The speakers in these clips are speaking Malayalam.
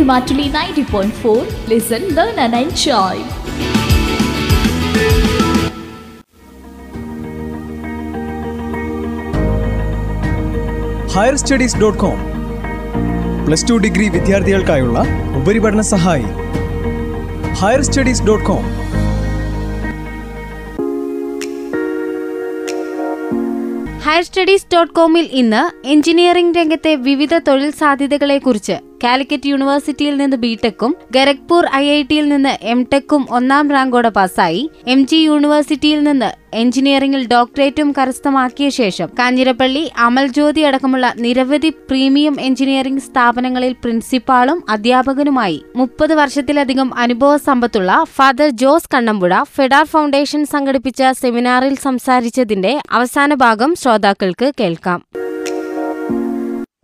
Radio Mattoli ninety point four listen learn and enjoy higher studies dot com plus two degree വിദ്യാർത്ഥികൾക്കായുള്ള ഉപരിപഠന സഹായി. Higher studies dot com higher studies dot കോമിൽ ഇന്ന് എഞ്ചിനീയറിംഗ് രംഗത്തെ വിവിധ തൊഴിൽ സാധ്യതകളെക്കുറിച്ച് കാലിക്കറ്റ് യൂണിവേഴ്സിറ്റിയിൽ നിന്ന് ബിടെക്കും ഖരഗ്പൂർ ഐ ഐ ടിയിൽ നിന്ന് എം ടെക്കും ഒന്നാം റാങ്കോടെ പാസ്സായി. എം ജി യൂണിവേഴ്സിറ്റിയിൽ നിന്ന് എഞ്ചിനീയറിംഗിൽ ഡോക്ടറേറ്റും കരസ്ഥമാക്കിയ ശേഷം കാഞ്ഞിരപ്പള്ളി അമൽ ജ്യോതി അടക്കമുള്ള നിരവധി പ്രീമിയം എഞ്ചിനീയറിംഗ് സ്ഥാപനങ്ങളിൽ പ്രിൻസിപ്പാളും അധ്യാപകനുമായി മുപ്പത് വർഷത്തിലധികം അനുഭവ സമ്പത്തുള്ള ഫാദർ ജോസ് കണ്ണമ്പുഴ ഫെഡാർ ഫൗണ്ടേഷൻ സംഘടിപ്പിച്ച സെമിനാറിൽ സംസാരിച്ചതിന്റെ അവസാന ഭാഗം ശ്രോതാക്കൾക്ക് കേൾക്കാം.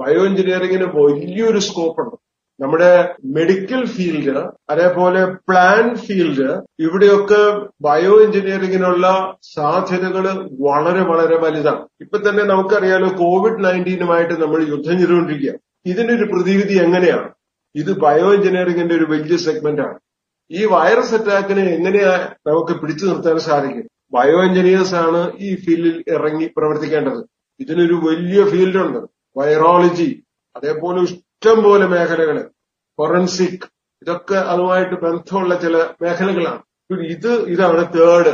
ബയോ എഞ്ചിനീയറിംഗിന് വലിയൊരു സ്കോപ്പ് ഉണ്ട് നമ്മുടെ മെഡിക്കൽ ഫീൽഡ് അതേപോലെ പ്ലാൻ ഫീൽഡ് ഇവിടെയൊക്കെ ബയോ എഞ്ചിനീയറിംഗിനുള്ള സാധ്യതകൾ വളരെ വളരെ വലുതാണ്. ഇപ്പൊ തന്നെ നമുക്കറിയാലോ കോവിഡ് നയന്റീനുമായിട്ട് നമ്മൾ യുദ്ധം ചെയ്തുകൊണ്ടിരിക്കുക. ഇതിനൊരു പ്രതിവിധി എങ്ങനെയാണ്? ഇത് ബയോ എഞ്ചിനീയറിംഗിന്റെ ഒരു വലിയ സെഗ്മെന്റ് ആണ് ഈ വൈറസ് അറ്റാക്കിനെ എങ്ങനെയാ നമുക്ക് പിടിച്ചു നിർത്താൻ സാധിക്കും? ബയോ എഞ്ചിനീയേഴ്സ് ആണ് ഈ ഫീൽഡിൽ ഇറങ്ങി പ്രവർത്തിക്കേണ്ടത്. ഇതിനൊരു വലിയ ഫീൽഡുണ്ട്. വൈറോളജി അതേപോലെ ഇഷ്ടം പോലെ മേഖലകൾ ഫൊറൻസിക് ഇതൊക്കെ അതുമായിട്ട് ബന്ധമുള്ള ചില മേഖലകളാണ്. ഇത് ഇതാണ് third.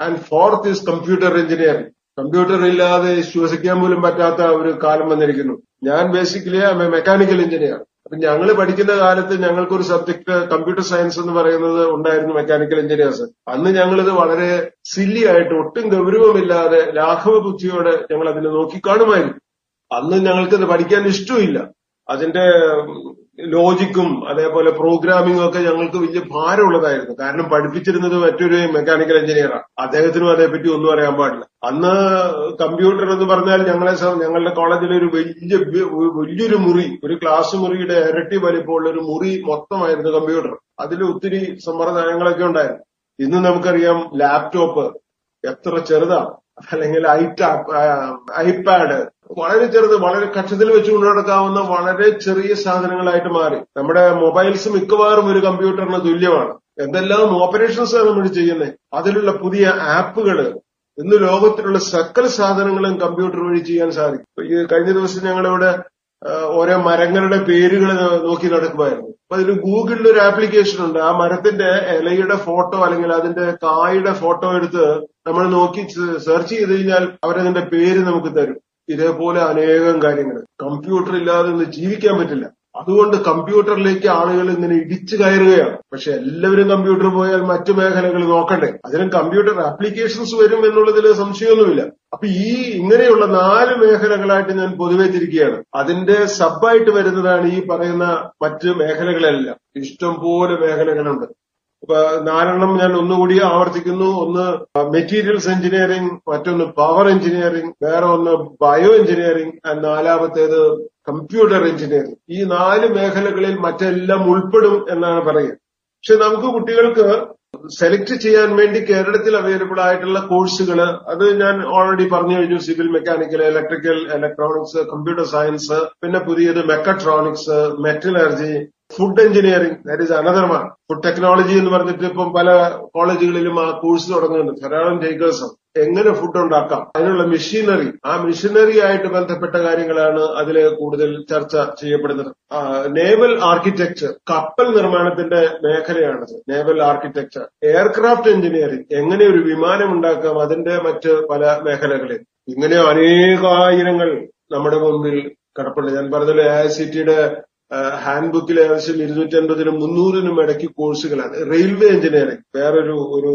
And fourth is computer engineering. Computer ഇല്ലാതെ ശ്വസിക്കാൻ പോലും പറ്റാത്ത ഒരു കാലം വന്നിരിക്കുന്നു. ഞാൻ ബേസിക്കലി മെക്കാനിക്കൽ എഞ്ചിനീയർ. അപ്പൊ ഞങ്ങൾ പഠിക്കുന്ന കാലത്ത് ഞങ്ങൾക്കൊരു സബ്ജക്ട് കമ്പ്യൂട്ടർ സയൻസ് എന്ന് പറയുന്നത് ഉണ്ടായിരുന്നു മെക്കാനിക്കൽ എഞ്ചിനീയേഴ്സ്. അന്ന് ഞങ്ങളിത് വളരെ സില്ലി ആയിട്ട് ഒട്ടും ഗൗരവമില്ലാതെ ലാഘവ ബുദ്ധിയോടെ ഞങ്ങൾ അതിനെ നോക്കി കാണുമായിരുന്നു. അന്ന് ഞങ്ങൾക്ക് പഠിക്കാൻ ഇഷ്ടമില്ല അതിന്റെ ലോജിക്കും അതേപോലെ പ്രോഗ്രാമിംഗും ഒക്കെ ഞങ്ങൾക്ക് വലിയ ഭാരമുള്ളതായിരുന്നു. കാരണം പഠിപ്പിച്ചിരുന്നത് മറ്റൊരു മെക്കാനിക്കൽ എഞ്ചിനീയറാണ് അദ്ദേഹത്തിനും അതേപ്പറ്റി ഒന്നും അറിയാൻ പാടില്ല. അന്ന് കമ്പ്യൂട്ടർ എന്ന് പറഞ്ഞാൽ ഞങ്ങളെ ഞങ്ങളുടെ കോളേജിലെ ഒരു വലിയ വലിയൊരു മുറി ഒരു ക്ലാസ് മുറിയുടെ ഇരട്ടി വലിപ്പമുള്ള ഒരു മുറി മൊത്തമായിരുന്നു കമ്പ്യൂട്ടർ. അതിൽ ഒത്തിരി സമ്പ്രദായങ്ങളൊക്കെ ഉണ്ടായിരുന്നു. ഇന്ന് നമുക്കറിയാം ലാപ്ടോപ്പ് എത്ര ചെറുതാണ് അല്ലെങ്കിൽ ഐടാപ്പ് ഐപാഡ് വളരെ ചെറുത് വളരെ കക്ഷത്തിൽ വെച്ച് കൊണ്ടുനടക്കാവുന്ന വളരെ ചെറിയ സാധനങ്ങളായിട്ട് മാറി. നമ്മുടെ മൊബൈൽസ് മിക്കവാറും ഒരു കമ്പ്യൂട്ടറിന് തുല്യമാണ്. എന്തെല്ലാം ഓപ്പറേഷൻസ് ആണ് നമ്മൾ ചെയ്യുന്നത് അതിലുള്ള പുതിയ ആപ്പുകൾ ഇന്ന് ലോകത്തിലുള്ള സകല സാധനങ്ങളും കമ്പ്യൂട്ടർ വഴി ചെയ്യാൻ സാധിക്കും. ഈ കഴിഞ്ഞ ദിവസം ഞങ്ങളിവിടെ ഓരോ മരങ്ങളുടെ പേരുകൾ നോക്കി നടക്കുമായിരുന്നു അപ്പൊ അതിൽ ഗൂഗിളിൽ ഒരു ആപ്ലിക്കേഷൻ ഉണ്ട്. ആ മരത്തിന്റെ ഇലയുടെ ഫോട്ടോ അല്ലെങ്കിൽ അതിന്റെ കായുടെ ഫോട്ടോ എടുത്ത് നമ്മൾ നോക്കി സെർച്ച് ചെയ്ത് കഴിഞ്ഞാൽ അവരതിന്റെ പേര് നമുക്ക് തരും. ഇതേപോലെ അനേകം കാര്യങ്ങൾ. കമ്പ്യൂട്ടർ ഇല്ലാതെ ഇന്ന് ജീവിക്കാൻ പറ്റില്ല. അതുകൊണ്ട് കമ്പ്യൂട്ടറിലേക്ക് ആളുകൾ ഇങ്ങനെ ഇടിച്ചു കയറുകയാണ്. പക്ഷെ എല്ലാവരും കമ്പ്യൂട്ടർ പോയാൽ മറ്റു മേഖലകൾ നോക്കണ്ടേ? അതിനും കമ്പ്യൂട്ടർ ആപ്ലിക്കേഷൻസ് വരും എന്നുള്ളതിൽ സംശയമൊന്നുമില്ല. അപ്പൊ ഈ ഇങ്ങനെയുള്ള നാല് മേഖലകളായിട്ട് ഞാൻ പൊതുവെ തിരിക്കുകയാണ്. അതിന്റെ സബായിട്ട് വരുന്നതാണ് ഈ പറയുന്ന മറ്റ് മേഖലകളെല്ലാം. ഇഷ്ടംപോലെ മേഖലകളുണ്ട്. നാലെണ്ണം ഞാൻ ഒന്നുകൂടി ആവർത്തിക്കുന്നു. ഒന്ന് മെറ്റീരിയൽസ് എഞ്ചിനീയറിംഗ് മറ്റൊന്ന് പവർ എഞ്ചിനീയറിംഗ് വേറെ ഒന്ന് ബയോ എഞ്ചിനീയറിംഗ് നാലാമത്തേത് കമ്പ്യൂട്ടർ എഞ്ചിനീയറിംഗ് ഈ നാല് മേഖലകളിൽ മറ്റെല്ലാം ഉൾപ്പെടും എന്നാണ് പറയുക. പക്ഷെ നമുക്ക് കുട്ടികൾക്ക് സെലക്ട് ചെയ്യാൻ വേണ്ടി കേരളത്തിൽ അവൈലബിൾ ആയിട്ടുള്ള കോഴ്സുകൾ അത് ഞാൻ ഓൾറെഡി പറഞ്ഞു കഴിഞ്ഞു civil mechanical electrical electronics computer science പിന്നെ പുതിയത് mechatronics metallurgy food engineering that is another one food technology എന്ന് പറഞ്ഞിട്ട് ഇപ്പം പല കോളേജുകളിലും ആ കോഴ്സ് തുടങ്ങുന്നുണ്ട്. ധാരാളം ടേക്കേഴ്സ് എങ്ങനെ ഫുഡ് ഉണ്ടാക്കാം? അതിനുള്ള മെഷീനറി ആ മെഷീനറി ആയിട്ട് ബന്ധപ്പെട്ട കാര്യങ്ങളാണ് അതിൽ കൂടുതൽ ചർച്ച ചെയ്യപ്പെടുന്നത്. നേവൽ ആർക്കിടെക്ചർ കപ്പൽ നിർമ്മാണത്തിന്റെ മേഖലയാണത്. നേവൽ ആർക്കിടെക്ചർ എയർക്രാഫ്റ്റ് എഞ്ചിനീയറിംഗ് എങ്ങനെ ഒരു വിമാനം ഉണ്ടാക്കാം അതിന്റെ മറ്റ് പല മേഖലകളിൽ. ഇങ്ങനെ അനേകായിരങ്ങൾ നമ്മുടെ മുമ്പിൽ കിടപ്പുണ്ട്. ഞാൻ പറഞ്ഞല്ലോ എ ഐ സി ടിയുടെ ഹാൻഡ് ബുക്കിൽ ഏകദേശം ഇരുന്നൂറ്റി അൻപതിനും മുന്നൂറിനും ഇടയ്ക്ക് കോഴ്സുകളാണ്. റെയിൽവേ എഞ്ചിനീയറിംഗ് വേറൊരു ഒരു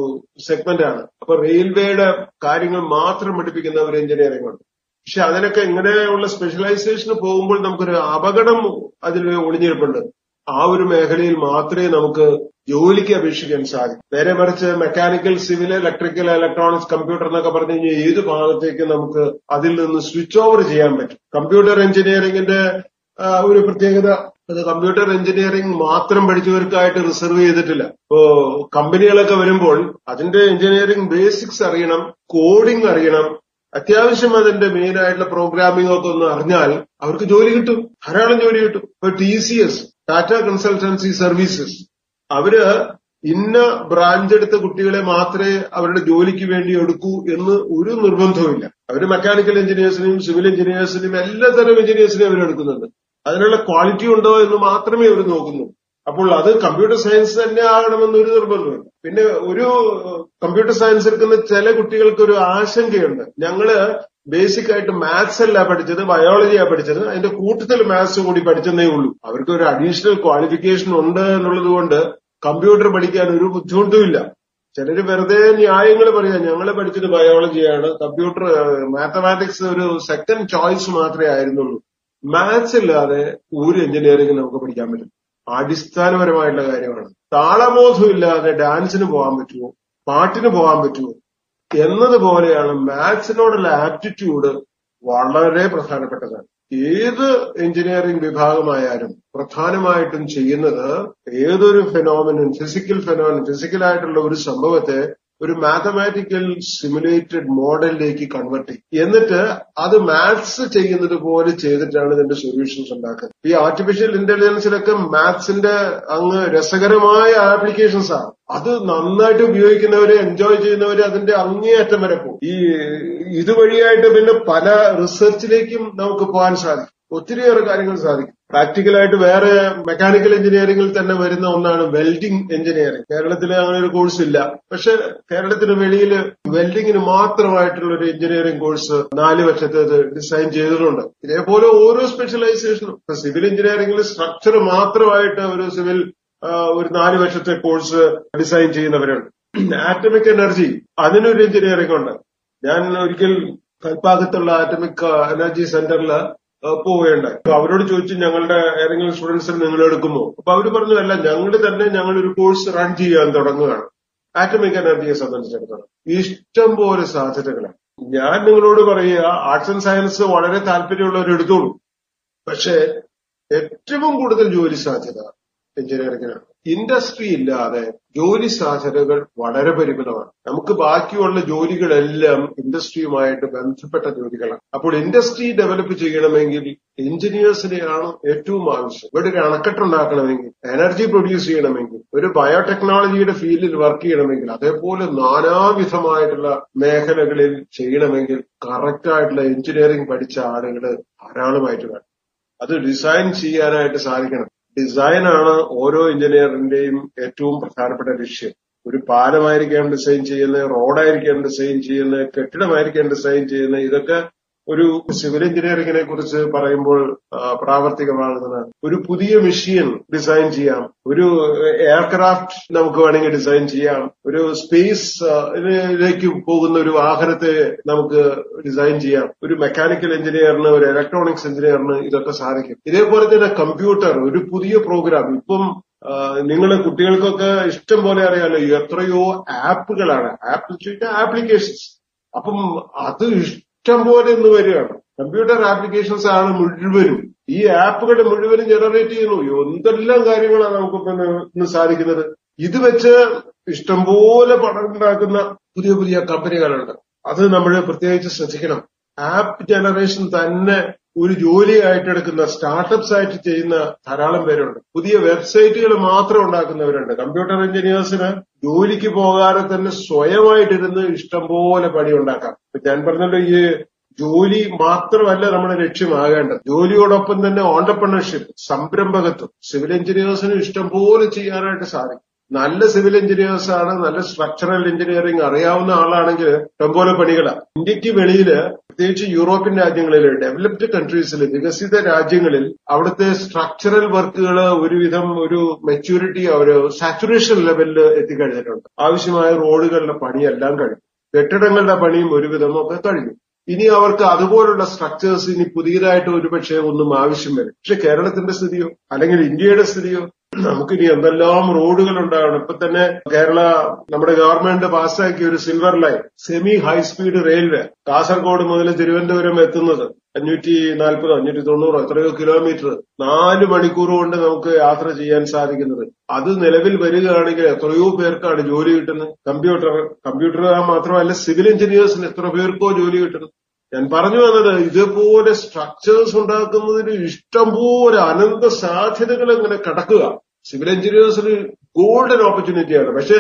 സെഗ്മെന്റ് ആണ് അപ്പൊ റെയിൽവേയുടെ കാര്യങ്ങൾ മാത്രം പഠിപ്പിക്കുന്ന ഒരു എഞ്ചിനീയറിംഗ് ഉണ്ട്. പക്ഷെ അതിനൊക്കെ ഇങ്ങനെയുള്ള സ്പെഷ്യലൈസേഷന് പോകുമ്പോൾ നമുക്കൊരു അപകടം അതിൽ ഒളിഞ്ഞിരിപ്പുണ്ട്. ആ ഒരു മേഖലയിൽ മാത്രമേ നമുക്ക് ജോലിക്ക് അപേക്ഷിക്കാൻ സാധിക്കും. നേരെ മറിച്ച് mechanical civil electrical electronics computer എന്നൊക്കെ പറഞ്ഞു കഴിഞ്ഞാൽ ഏത് ഭാഗത്തേക്ക് നമുക്ക് അതിൽ നിന്ന് സ്വിച്ച് ഓവർ ചെയ്യാൻ പറ്റും. കമ്പ്യൂട്ടർ എഞ്ചിനീയറിംഗിന്റെ ഒരു പ്രത്യേകത അത് കമ്പ്യൂട്ടർ എഞ്ചിനീയറിംഗ് മാത്രം പഠിച്ചവർക്കായിട്ട് റിസർവ് ചെയ്തിട്ടില്ല. ഇപ്പോ കമ്പനികളൊക്കെ വരുമ്പോൾ അതിന്റെ എഞ്ചിനീയറിംഗ് ബേസിക്സ് അറിയണം കോഡിംഗ് അറിയണം. അത്യാവശ്യം അതിന്റെ മെയിൻ ആയിട്ടുള്ള പ്രോഗ്രാമിംഗ് ഒക്കെ ഒന്ന് അറിഞ്ഞാൽ അവർക്ക് ജോലി കിട്ടും. ധാരാളം ജോലി കിട്ടും. ഇപ്പൊ T C S Tata consultancy services അവർ ഇന്ന ബ്രാഞ്ച് എടുത്ത കുട്ടികളെ മാത്രമേ അവരുടെ ജോലിക്ക് വേണ്ടി എടുക്കൂ എന്ന് ഒരു നിർബന്ധവുമില്ല. അവർ മെക്കാനിക്കൽ എഞ്ചിനീയേഴ്സിനെയും സിവിൽ എഞ്ചിനീയേഴ്സിനെയും എല്ലാ തരം എഞ്ചിനീയേഴ്സിനെയും അവർ അതിനുള്ള ക്വാളിറ്റി ഉണ്ടോ എന്ന് മാത്രമേ അവർ നോക്കുന്നു. അപ്പോൾ അത് കമ്പ്യൂട്ടർ സയൻസ് തന്നെ ആകണമെന്ന് ഒരു നിർബന്ധമില്ല പിന്നെ ഒരു കമ്പ്യൂട്ടർ സയൻസ് എടുക്കുന്ന ചില കുട്ടികൾക്ക് ഒരു ആശങ്കയുണ്ട്. ഞങ്ങൾ ബേസിക് ആയിട്ട് മാത്സ് അല്ല പഠിച്ചത് ബയോളജിയാ പഠിച്ചത്. അതിന്റെ കൂട്ടത്തിൽ മാത്സ് കൂടി പഠിച്ചതേ ഉള്ളൂ. അവർക്ക് ഒരു അഡീഷണൽ ക്വാളിഫിക്കേഷൻ ഉണ്ട് എന്നുള്ളത് കൊണ്ട് കമ്പ്യൂട്ടർ പഠിക്കാൻ ഒരു ബുദ്ധിമുട്ടുമില്ല. ചിലര് വെറുതെ ന്യായങ്ങൾ പറയാം ഞങ്ങൾ പഠിച്ചത് ബയോളജിയാണ് കമ്പ്യൂട്ടർ മാത്തമാറ്റിക്സ് ഒരു സെക്കൻഡ് ചോയ്സ് മാത്രമേ ആയിരുന്നുള്ളൂ. മാത്സ് ഇല്ലാതെ ഒരു എഞ്ചിനീയറിംഗ് നമുക്ക് പഠിക്കാൻ പറ്റും. അടിസ്ഥാനപരമായിട്ടുള്ള കാര്യമാണ്. താളബോധം ഇല്ലാതെ ഡാൻസിന് പോകാൻ പറ്റുമോ? പാട്ടിന് പോകാൻ പറ്റുമോ? എന്നതുപോലെയാണ് മാത്സിനോടുള്ള ആപ്റ്റിറ്റ്യൂഡ് വളരെ പ്രധാനപ്പെട്ടതാണ്. ഏത് എഞ്ചിനീയറിംഗ് വിഭാഗമായാലും പ്രധാനമായിട്ടും ചെയ്യുന്നത് ഏതൊരു ഫെനോമിനൻ ഫിസിക്കൽ ഫെനോമിനൻ ഫിസിക്കലായിട്ടുള്ള ഒരു സംഭവത്തെ ഒരു മാത്തമാറ്റിക്കൽ സിമുലേറ്റഡ് മോഡലിലേക്ക് കൺവെർട്ട് ചെയ്യും. എന്നിട്ട് അത് മാത്സ് ചെയ്യുന്നത് പോലെ ചെയ്തിട്ടാണ് ഇതിന്റെ സൊല്യൂഷൻസ് ഉണ്ടാക്കുന്നത്. ഈ ആർട്ടിഫിഷ്യൽ ഇന്റലിജൻസിലൊക്കെ മാത്സിന്റെ അങ്ങ് രസകരമായ ആപ്ലിക്കേഷൻസ് ആണ് അത് നന്നായിട്ട് ഉപയോഗിക്കുന്നവര് എൻജോയ് ചെയ്യുന്നവര് അതിന്റെ അങ്ങേയറ്റം വരെ പോകും. ഈ ഇതുവഴിയായിട്ട് പിന്നെ പല റിസർച്ചിലേക്കും നമുക്ക് പോകാൻ സാധിക്കും. ഒത്തിരിയേറെ കാര്യങ്ങൾ സാധിക്കും. പ്രാക്ടിക്കലായിട്ട് വേറെ മെക്കാനിക്കൽ എഞ്ചിനീയറിംഗിൽ തന്നെ വരുന്ന ഒന്നാണ് വെൽഡിംഗ് എഞ്ചിനീയറിംഗ്. കേരളത്തിൽ അങ്ങനെ ഒരു കോഴ്സ് ഇല്ല. പക്ഷെ കേരളത്തിന് വെളിയിൽ വെൽഡിങ്ങിന് മാത്രമായിട്ടുള്ള ഒരു എഞ്ചിനീയറിംഗ് കോഴ്സ് നാല് വർഷത്തേത് ഡിസൈൻ ചെയ്തിട്ടുണ്ട്. ഇതേപോലെ ഓരോ സ്പെഷ്യലൈസേഷനും ഇപ്പൊ സിവിൽ എഞ്ചിനീയറിംഗിൽ സ്ട്രക്ചർ മാത്രമായിട്ട് ഒരു സിവിൽ ഒരു നാല് വർഷത്തെ കോഴ്സ് ഡിസൈൻ ചെയ്യുന്നവരുണ്ട്. ആറ്റമിക് എനർജി അതിനൊരു എഞ്ചിനീയറിംഗ് ഉണ്ട്. ഞാൻ ഒരിക്കൽ കൽപ്പാകത്തുള്ള ആറ്റമിക് എനർജി സെന്ററിൽ പോവുകയുണ്ടായി അവരോട് ചോദിച്ചു ഞങ്ങളുടെ ഏതെങ്കിലും സ്റ്റുഡൻസിൽ നിങ്ങൾ എടുക്കുമോ? അപ്പൊ അവർ പറഞ്ഞു അല്ല ഞങ്ങൾ തന്നെ ഞങ്ങൾ ഒരു കോഴ്സ് റൺ ചെയ്യാൻ തുടങ്ങുകയാണ്. ആറ്റമിക് എനർജിയെ സംബന്ധിച്ചിടത്തോളം. ഇഷ്ടം പോലെ സാധ്യതകളാണ്. ഞാൻ നിങ്ങളോട് പറയുക ആർട്സ് ആൻഡ് സയൻസ് വളരെ താല്പര്യമുള്ളവർ എടുത്തോളൂ. പക്ഷെ ഏറ്റവും കൂടുതൽ ജോലി സാധ്യത എഞ്ചിനീയറിംഗിനാണ് ഇൻഡസ്ട്രി ഇല്ലാതെ ജോലി സാധ്യതകൾ വളരെ പരിമിതമാണ്. നമുക്ക് ബാക്കിയുള്ള ജോലികളെല്ലാം ഇൻഡസ്ട്രിയുമായിട്ട് ബന്ധപ്പെട്ട ജോലികളാണ്. അപ്പോൾ ഇൻഡസ്ട്രി ഡെവലപ്പ് ചെയ്യണമെങ്കിൽ എഞ്ചിനീയേഴ്സിനെയാണ് ഏറ്റവും ആവശ്യം. ഇവിടെ ഒരു അണക്കെട്ടുണ്ടാക്കണമെങ്കിൽ എനർജി പ്രൊഡ്യൂസ് ചെയ്യണമെങ്കിൽ ഒരു ബയോടെക്നോളജിയുടെ ഫീൽഡിൽ വർക്ക് ചെയ്യണമെങ്കിൽ അതേപോലെ നാനാവിധമായിട്ടുള്ള മേഖലകളിൽ ചെയ്യണമെങ്കിൽ കറക്റ്റായിട്ടുള്ള എഞ്ചിനീയറിംഗ് പഠിച്ച ആളുകൾ ധാരാളമായിട്ട് വേണം. അത് ഡിസൈൻ ചെയ്യാനായിട്ട് സാധിക്കണം. ഡിസൈനാണ് ഓരോ എഞ്ചിനീയറിന്റെയും ഏറ്റവും പ്രധാനപ്പെട്ട ലക്ഷ്യം. ഒരു പാലമായിരിക്കാം ഡിസൈൻ ചെയ്യുന്നത് റോഡായിരിക്കാം ഡിസൈൻ ചെയ്യുന്നത് കെട്ടിടമായിരിക്കാം ഡിസൈൻ ചെയ്യുന്നത് ഇതൊക്കെ ഒരു സിവിൽ എഞ്ചിനീയറിംഗിനെ കുറിച്ച് പറയുമ്പോൾ പ്രാവർത്തികമാകുന്നത് ഒരു പുതിയ മെഷീൻ ഡിസൈൻ ചെയ്യാം. ഒരു എയർക്രാഫ്റ്റ് നമുക്ക് വേണമെങ്കിൽ ഡിസൈൻ ചെയ്യാം. ഒരു സ്പേസ് ിലേക്ക് പോകുന്ന ഒരു വാഹനത്തെ നമുക്ക് ഡിസൈൻ ചെയ്യാം. ഒരു മെക്കാനിക്കൽ എഞ്ചിനീയറിന് ഒരു ഇലക്ട്രോണിക്സ് എഞ്ചിനീയറിന് ഇതൊക്കെ സാധിക്കും. ഇതേപോലെ തന്നെ കമ്പ്യൂട്ടർ ഒരു പുതിയ പ്രോഗ്രാം. ഇപ്പം നിങ്ങൾ കുട്ടികൾക്കൊക്കെ ഇഷ്ടം പോലെ അറിയാലോ എത്രയോ ആപ്പുകളാണ്. App applications. അപ്പം അത് ഇഷ്ടം പോലെ ഇന്ന് വരികയാണ്. കമ്പ്യൂട്ടർ ആപ്ലിക്കേഷൻസ് ആണ് മുഴുവനും. ഈ ആപ്പുകൾ മുഴുവനും ജനറേറ്റ് ചെയ്യുന്നു. എന്തെല്ലാം കാര്യങ്ങളാണ് നമുക്ക് ഇന്ന് സാധിക്കുന്നത്? ഇത് വെച്ച് ഇഷ്ടംപോലെ പണം ഉണ്ടാക്കുന്ന പുതിയ പുതിയ കമ്പനികളുണ്ട് അത് നമ്മൾ പ്രത്യേകിച്ച് ശ്രദ്ധിക്കണം. ആപ്പ് ജനറേഷൻ തന്നെ ഒരു ജോലിയായിട്ട് എടുക്കുന്ന സ്റ്റാർട്ടപ്സ് ആയിട്ട് ചെയ്യുന്ന ധാരാളം പേരുണ്ട്. പുതിയ വെബ്സൈറ്റുകൾ മാത്രം ഉണ്ടാക്കുന്നവരുണ്ട്. കമ്പ്യൂട്ടർ എഞ്ചിനീയേഴ്സിന് ജോലിക്ക് പോകാതെ തന്നെ സ്വയമായിട്ടിരുന്ന് ഇഷ്ടംപോലെ പണി ഉണ്ടാക്കാം. ഞാൻ പറഞ്ഞല്ലോ ഈ ജോലി മാത്രമല്ല നമ്മുടെ ലക്ഷ്യമാകേണ്ടത്. ജോലിയോടൊപ്പം തന്നെ ഓണ്ടർപ്രണർഷിപ്പ് സംരംഭകത്വം സിവിൽ എഞ്ചിനീയേഴ്സിന് ഇഷ്ടംപോലെ ചെയ്യാനായിട്ട് സാധിക്കും. നല്ല സിവിൽ എഞ്ചിനീയേഴ്സ് ആണ് നല്ല സ്ട്രക്ചറൽ എഞ്ചിനീയറിംഗ് അറിയാവുന്ന ആളാണെങ്കിൽ ടെമ്പോലെ പണികളാണ് ഇന്ത്യയ്ക്ക് വെളിയിൽ പ്രത്യേകിച്ച് യൂറോപ്യൻ രാജ്യങ്ങളിൽ ഡെവലപ്ഡ് കൺട്രീസിൽ വികസിത രാജ്യങ്ങളിൽ അവിടുത്തെ സ്ട്രക്ചറൽ വർക്കുകൾ ഒരുവിധം ഒരു മെച്യൂരിറ്റി ഒരു സാച്ചുറേഷൻ ലെവലിൽ എത്തിക്കഴിഞ്ഞിട്ടുണ്ട്. ആവശ്യമായ റോഡുകളുടെ പണിയെല്ലാം കഴിഞ്ഞു. കെട്ടിടങ്ങളുടെ പണിയും ഒരുവിധം ഒക്കെ കഴിഞ്ഞു. ഇനി അവർക്ക് അതുപോലുള്ള സ്ട്രക്ചേഴ്സ് ഇനി പുതിയതായിട്ട് ഒരുപക്ഷെ ഒന്നും ആവശ്യം വരും പക്ഷെ കേരളത്തിന്റെ സ്ഥിതിയോ അല്ലെങ്കിൽ ഇന്ത്യയുടെ സ്ഥിതിയോ നമുക്കിനി എന്തെല്ലാം റോഡുകൾ ഉണ്ടാവണം. ഇപ്പൊ തന്നെ കേരള നമ്മുടെ ഗവൺമെന്റ് പാസ്സാക്കിയ ഒരു silver line semi high speed railway Kasaragod മുതൽ തിരുവനന്തപുരം എത്തുന്നത് അഞ്ഞൂറ്റി നാൽപ്പതോ അഞ്ഞൂറ്റി തൊണ്ണൂറോ എത്രയോ കിലോമീറ്റർ നാല് മണിക്കൂർ കൊണ്ട് നമുക്ക് യാത്ര ചെയ്യാൻ സാധിക്കുന്നത്. അത് നിലവിൽ വരികയാണെങ്കിൽ എത്രയോ പേർക്കാണ് ജോലി കിട്ടുന്നത്. കമ്പ്യൂട്ടർ കമ്പ്യൂട്ടർ മാത്രമല്ല സിവിൽ എഞ്ചിനീയേഴ്സിന് എത്ര പേർക്കോ ജോലി കിട്ടുന്നത്. ഞാൻ പറഞ്ഞു വന്നത് ഇതുപോലെ സ്ട്രക്ചേഴ്സ് ഉണ്ടാക്കുന്നതിന് ഇഷ്ടംപോലെ അനന്ത സാധ്യതകൾ ഇങ്ങനെ കിടക്കുക. സിവിൽ എഞ്ചിനീയേഴ്സിന് ഗോൾഡൻ ഓപ്പർച്യൂണിറ്റിയാണ് പക്ഷെ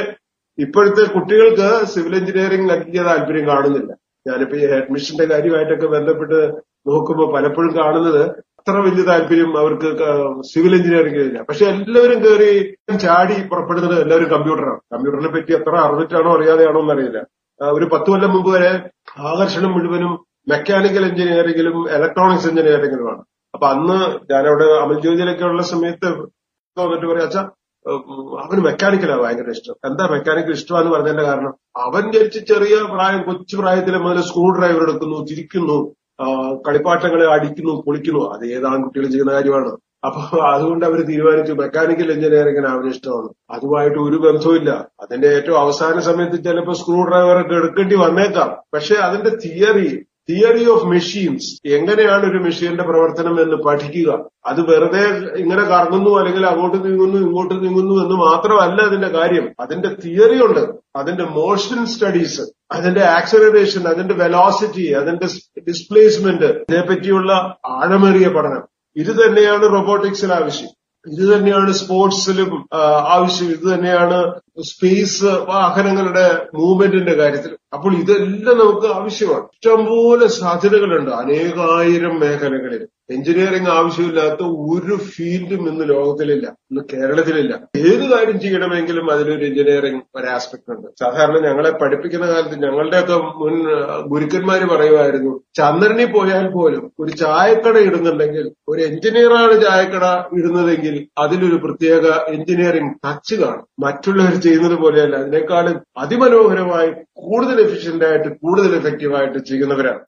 ഇപ്പോഴത്തെ കുട്ടികൾക്ക് സിവിൽ എഞ്ചിനീയറിംഗ് വലിയ താല്പര്യം കാണുന്നില്ല. ഞാനിപ്പോ ഈ അഡ്മിഷന്റെ കാര്യമായിട്ടൊക്കെ ബന്ധപ്പെട്ട് നോക്കുമ്പോൾ പലപ്പോഴും കാണുന്നത് അത്ര വലിയ താല്പര്യം അവർക്ക് സിവിൽ എഞ്ചിനീയറിംഗ് ഇല്ല. പക്ഷെ എല്ലാവരും കയറി ചാടി പുറപ്പെടുന്നത് എല്ലാവരും കമ്പ്യൂട്ടറാണ്. കമ്പ്യൂട്ടറിനെ പറ്റി എത്ര അറിഞ്ഞിട്ടാണോ അറിയാതെയാണോ എന്നറിയില്ല. ഒരു പത്ത് കൊല്ലം മുമ്പ് വരെ ആകർഷണം മുഴുവനും മെക്കാനിക്കൽ എഞ്ചിനീയറിംഗിലും ഇലക്ട്രോണിക്സ് എഞ്ചിനീയറിംഗിലുമാണ് അപ്പൊ അന്ന് ഞാനവിടെ അമൽ ജ്യോതിയിലൊക്കെ ഉള്ള സമയത്ത് വന്നിട്ട് പറയാ അച്ഛാ അവന് മെക്കാനിക്കലാ ഭയങ്കര ഇഷ്ടം. എന്താ മെക്കാനിക്കൽ ഇഷ്ടമാന്ന് പറഞ്ഞതിന്റെ കാരണം അവൻ ജനിച്ച് ചെറിയ പ്രായം കൊച്ചു പ്രായത്തിൽ മുതൽ സ്ക്രൂ ഡ്രൈവർ എടുക്കുന്നു തിരിക്കുന്നു കളിപ്പാട്ടങ്ങളെ അടിക്കുന്നു പൊളിക്കുന്നു. അത് ഏത് ആൺകുട്ടികൾ ചെയ്യുന്ന കാര്യമാണ്. അപ്പൊ അതുകൊണ്ട് അവർ തീരുമാനിച്ചു മെക്കാനിക്കൽ എഞ്ചിനീയറിംഗിന് അവന് ഇഷ്ടമാണ്. അതുമായിട്ട് ഒരു ബന്ധവുമില്ല അതിന്റെ ഏറ്റവും അവസാന സമയത്ത് ചിലപ്പോൾ സ്ക്രൂ ഡ്രൈവർ ഒക്കെ എടുക്കേണ്ടി വന്നേക്കാം. പക്ഷെ അതിന്റെ തിയറി തിയറി ഓഫ് മെഷീൻസ് എങ്ങനെയാണ് ഒരു മെഷീന്റെ പ്രവർത്തനം എന്ന് പഠിക്കുക. അത് വെറുതെ ഇങ്ങനെ കറങ്ങുന്നു അല്ലെങ്കിൽ അങ്ങോട്ട് നീങ്ങുന്നു ഇങ്ങോട്ട് നീങ്ങുന്നു എന്ന് മാത്രമല്ല അതിന്റെ കാര്യം. അതിന്റെ തിയറി ഉണ്ട് അതിന്റെ മോഷൻ സ്റ്റഡീസ് അതിന്റെ ആക്സലറേഷൻ അതിന്റെ വെലോസിറ്റി അതിന്റെ ഡിസ്പ്ലേസ്മെന്റ് ഇതിനെപ്പറ്റിയുള്ള ആഴമേറിയ പഠനം. ഇത് തന്നെയാണ് റോബോട്ടിക്സിൽ ആവശ്യം. ഇത് തന്നെയാണ് സ്പോർട്സിലും ആവശ്യം. ഇത് തന്നെയാണ് സ്പേസ് വാഹനങ്ങളുടെ മൂവ്മെന്റിന്റെ കാര്യത്തിൽ അപ്പോൾ ഇതെല്ലാം നമുക്ക് ആവശ്യമാണ്. ഇഷ്ടംപോലെ സാധ്യതകളുണ്ട് അനേകായിരം മേഖലകളിൽ. എഞ്ചിനീയറിംഗ് ആവശ്യമില്ലാത്ത ഒരു ഫീൽഡും ഇന്ന് ലോകത്തിലില്ല ഇന്ന് കേരളത്തിലില്ല. ഏത് കാര്യം ചെയ്യണമെങ്കിലും അതിലൊരു എഞ്ചിനീയറിംഗ് ഒരു ആസ്പെക്ട് ഉണ്ട്. സാധാരണ ഞങ്ങളെ പഠിപ്പിക്കുന്ന കാലത്ത് ഞങ്ങളുടെയൊക്കെ മുൻ ഗുരുക്കന്മാര് പറയുമായിരുന്നു ചന്ദ്രനിൽ പോയാൽ പോലും ഒരു ചായക്കട ഇടുന്നുണ്ടെങ്കിൽ ഒരു എഞ്ചിനീയറാണ് ചായക്കട ഇടുന്നതെങ്കിൽ അതിലൊരു പ്രത്യേക എഞ്ചിനീയറിംഗ് ടച്ച് കാണും. മറ്റുള്ളവർ ചെയ്യുന്നത് പോലെയല്ല. അതിനേക്കാളും അതിമനോഹരമായി കൂടുതൽ എഫിഷ്യന്റ് ആയിട്ട് കൂടുതൽ എഫക്റ്റീവായിട്ട് ചെയ്യുന്നവരാണ്.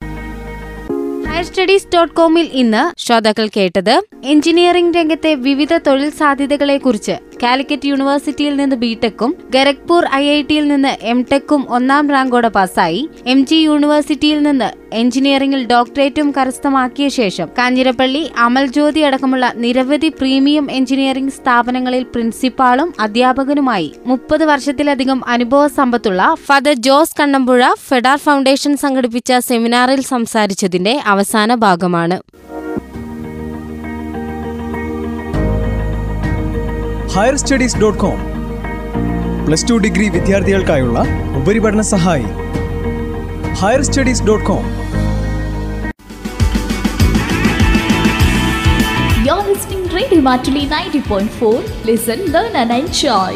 ഹയർ സ്റ്റഡീസ് ഡോട്ട് കോമിൽ ഇന്ന് ശ്രോതാക്കൾ കേട്ടത്. എഞ്ചിനീയറിംഗ് രംഗത്തെ വിവിധ തൊഴിൽ സാധ്യതകളെക്കുറിച്ച് കാലിക്കറ്റ് യൂണിവേഴ്സിറ്റിയിൽ നിന്ന് ബിടെക്കും ഗരഖ്പൂർ ഐ ഐ ടിയിൽ നിന്ന് എം ടെക്കും ഒന്നാം റാങ്കോടെ പാസ്സായി. എം ജി യൂണിവേഴ്സിറ്റിയിൽ നിന്ന് എഞ്ചിനീയറിംഗിൽ ഡോക്ടറേറ്റും കരസ്ഥമാക്കിയ ശേഷം കാഞ്ഞിരപ്പള്ളി അമൽ ജ്യോതി അടക്കമുള്ള നിരവധി പ്രീമിയം എഞ്ചിനീയറിംഗ് സ്ഥാപനങ്ങളിൽ പ്രിൻസിപ്പാളും അധ്യാപകനുമായി മുപ്പത് വർഷത്തിലധികം അനുഭവ സമ്പത്തുള്ള ഫാദർ ജോസ് കണ്ണമ്പുഴ ഫെഡാർ ഫൗണ്ടേഷൻ സംഘടിപ്പിച്ച സെമിനാറിൽ സംസാരിച്ചതിന്റെ അവസാന ഭാഗമാണ്. Higher studies dot com plus two degree വിദ്യാർത്ഥികൾക്കായുള്ള ഉപരിപഠന സഹായി higher studies dot com You're listening Radio Matuli 90.4. Listen, learn and enjoy.